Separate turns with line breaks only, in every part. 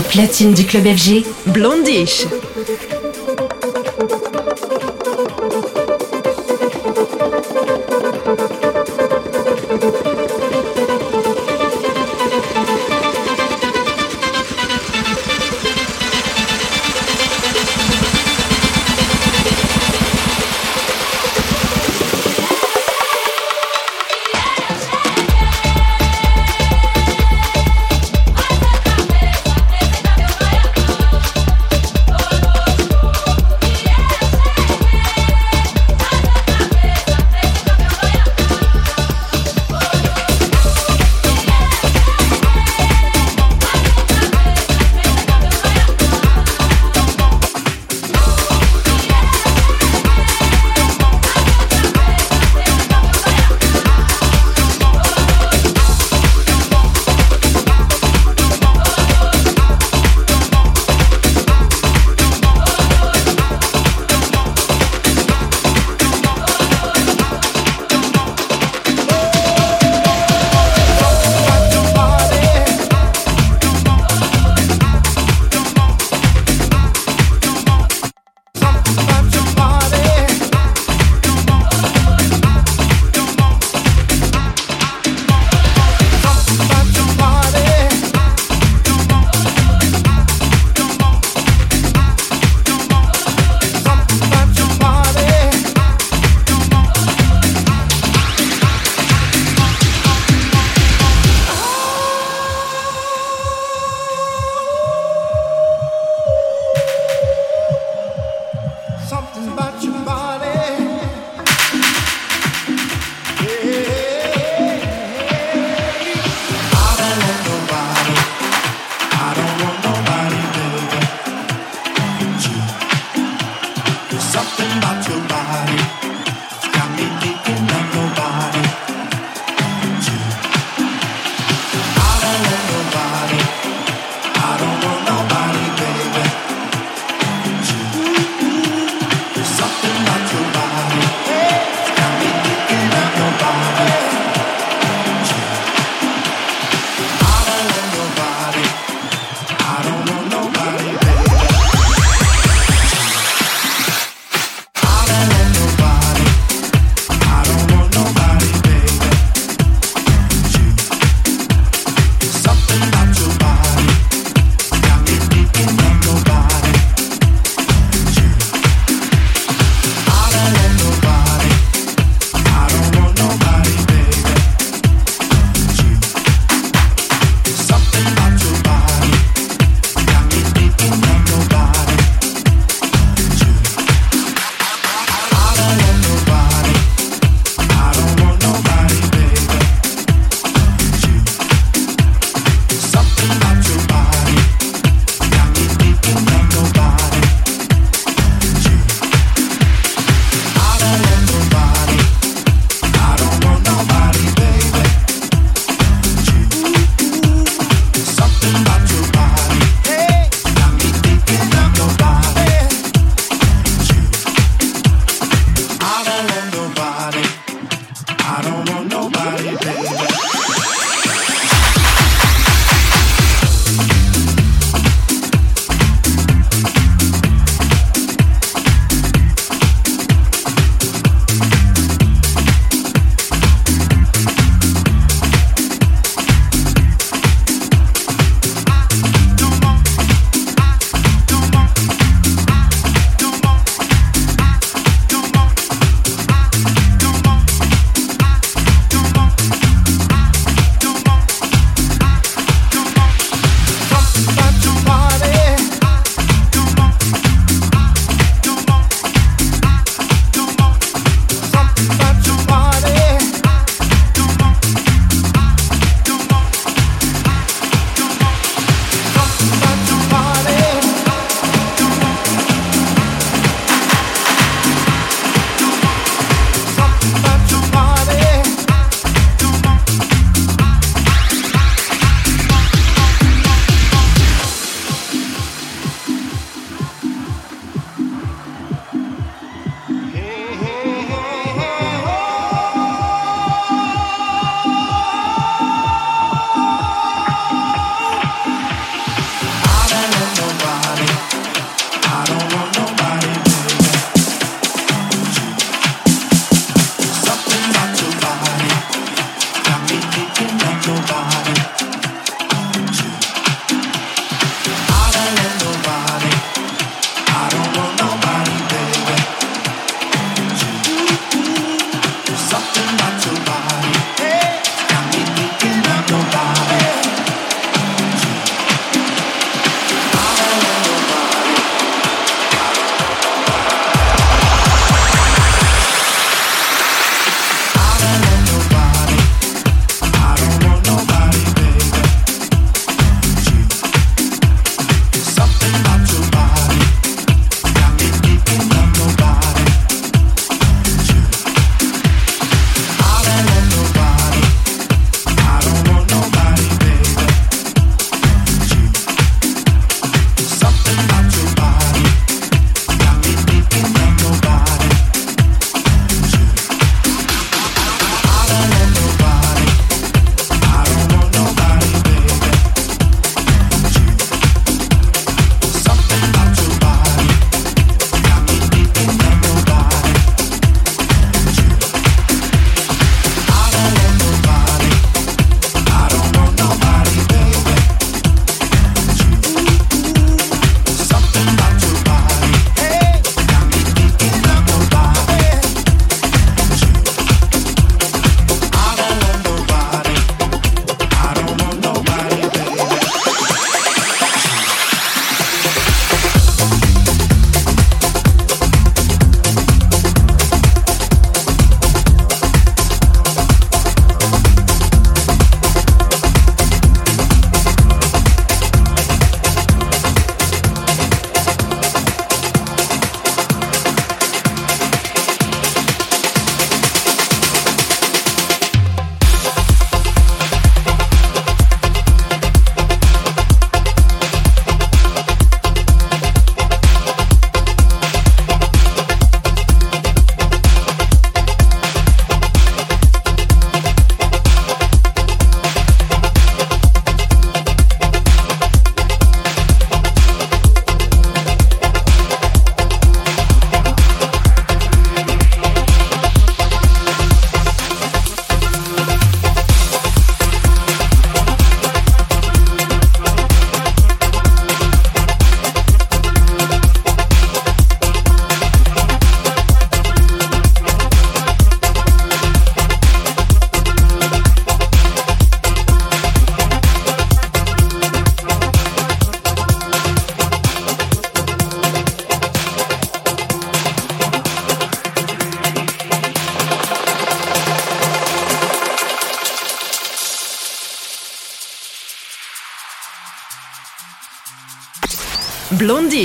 Platine du club FG, Blondish.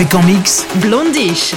Avec en mix
Blondish.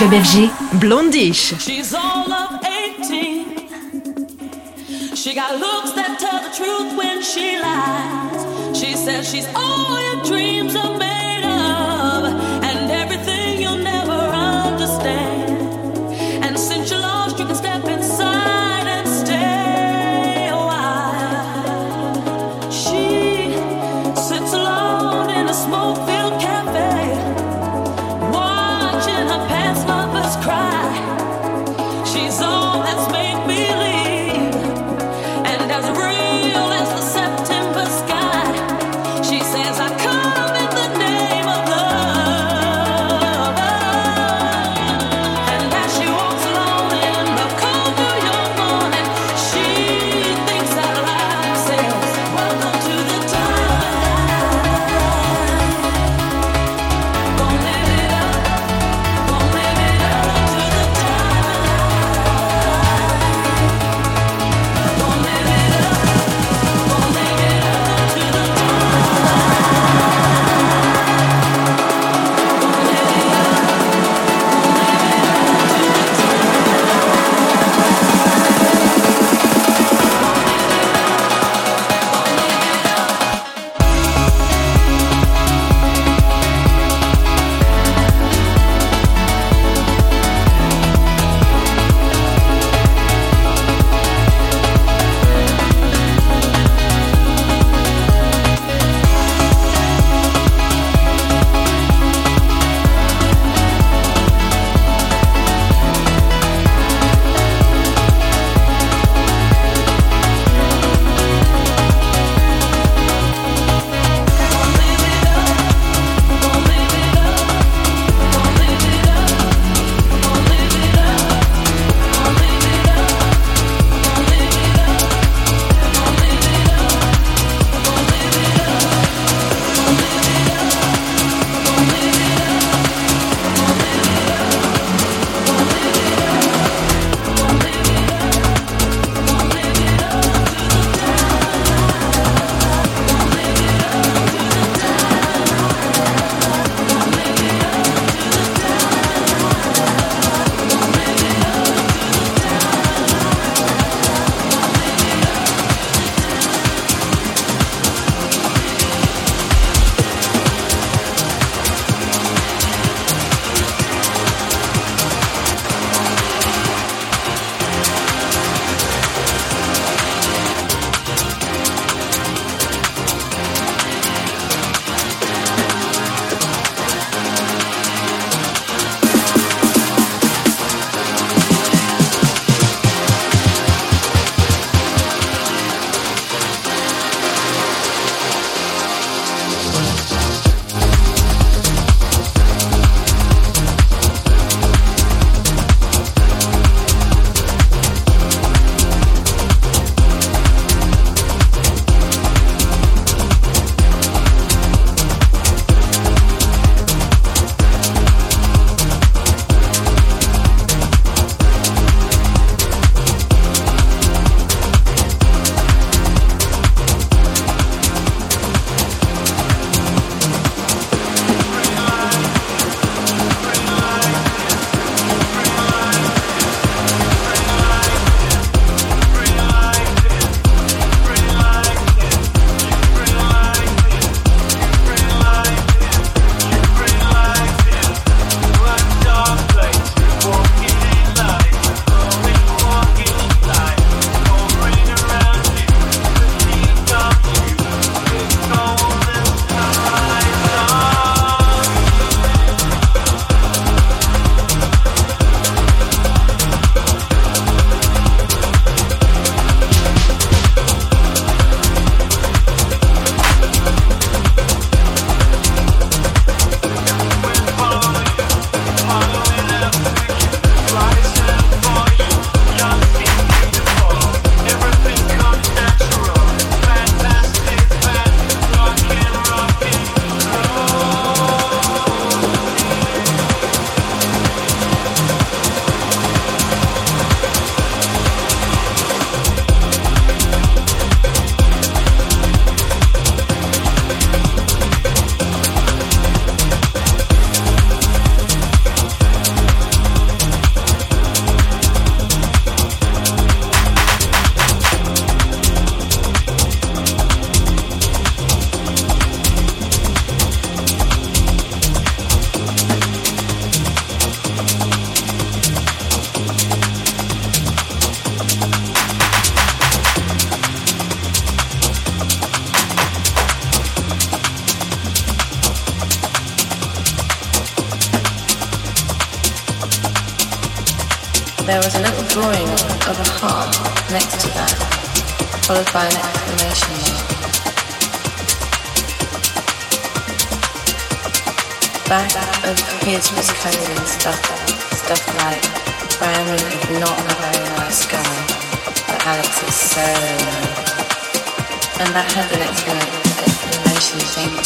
Club FG, Blondish.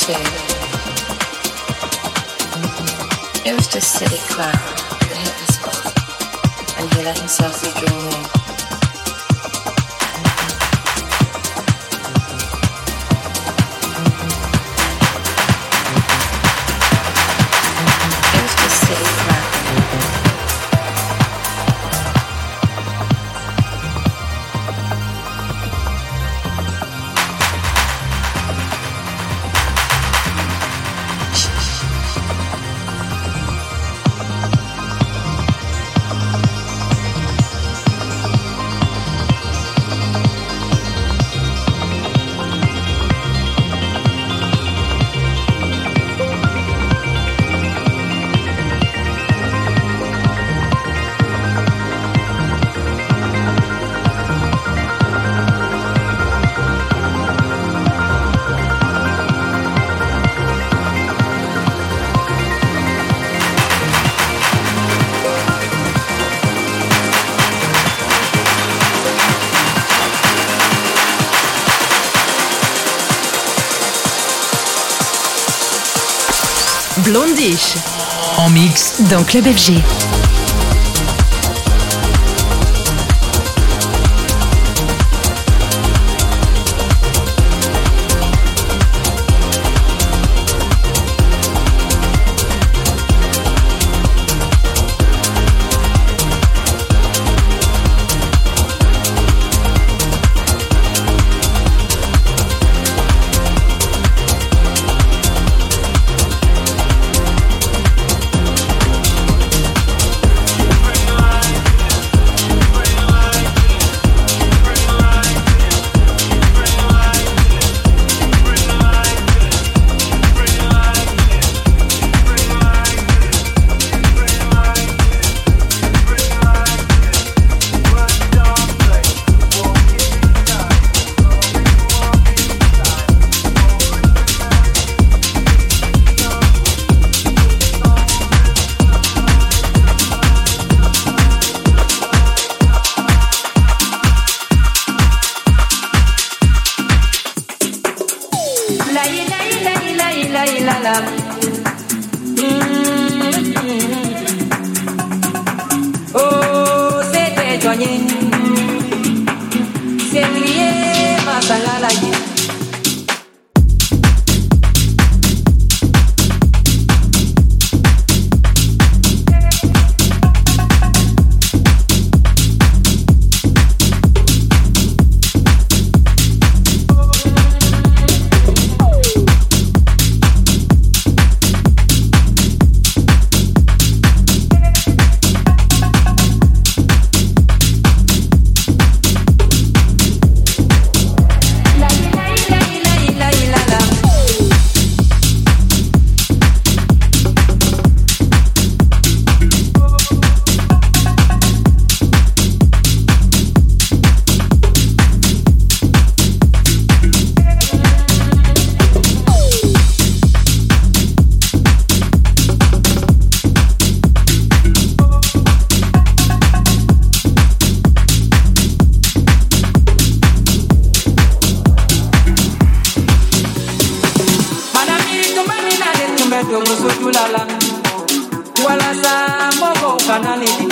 It was just city clown that hit the spot, and
he let himself be drawn.
dans Club FG.
ndio
musutulala
wala saa moko ukanalili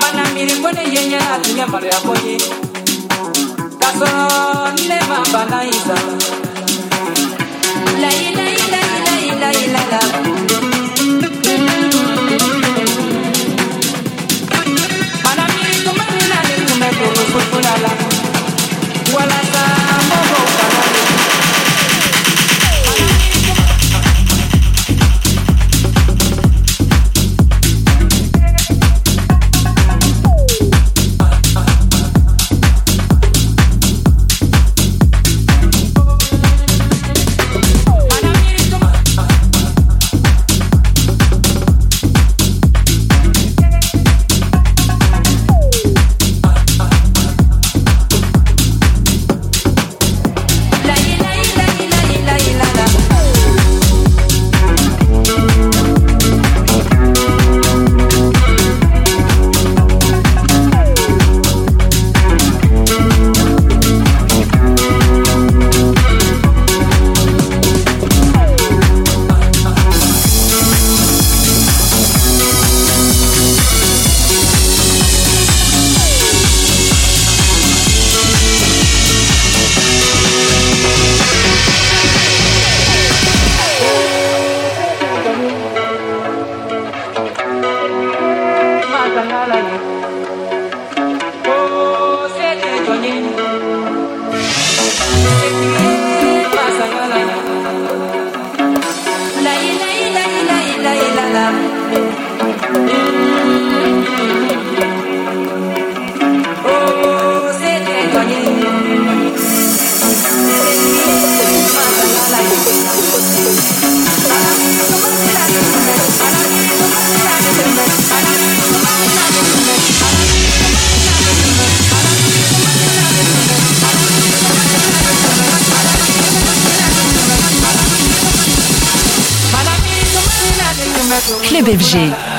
mana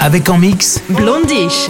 Avec en mix Blondish.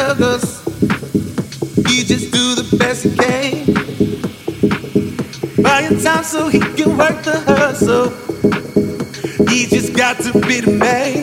others. He just do the best he can. Buying time so he can work the hustle. He just got to be the man.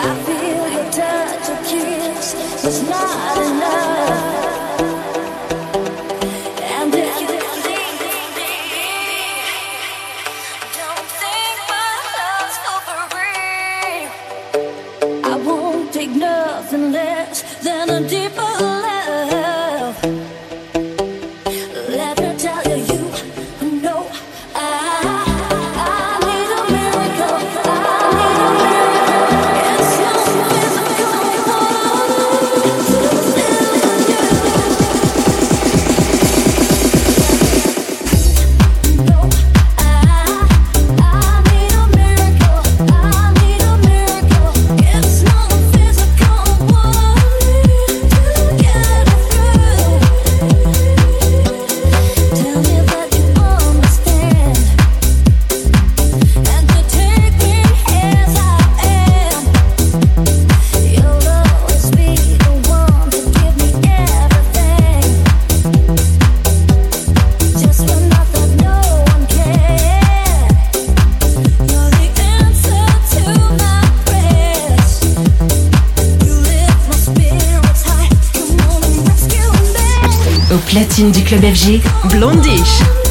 I feel your touch, your kiss. It's not. Du club FG, Blondish.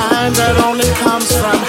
kind that only comes from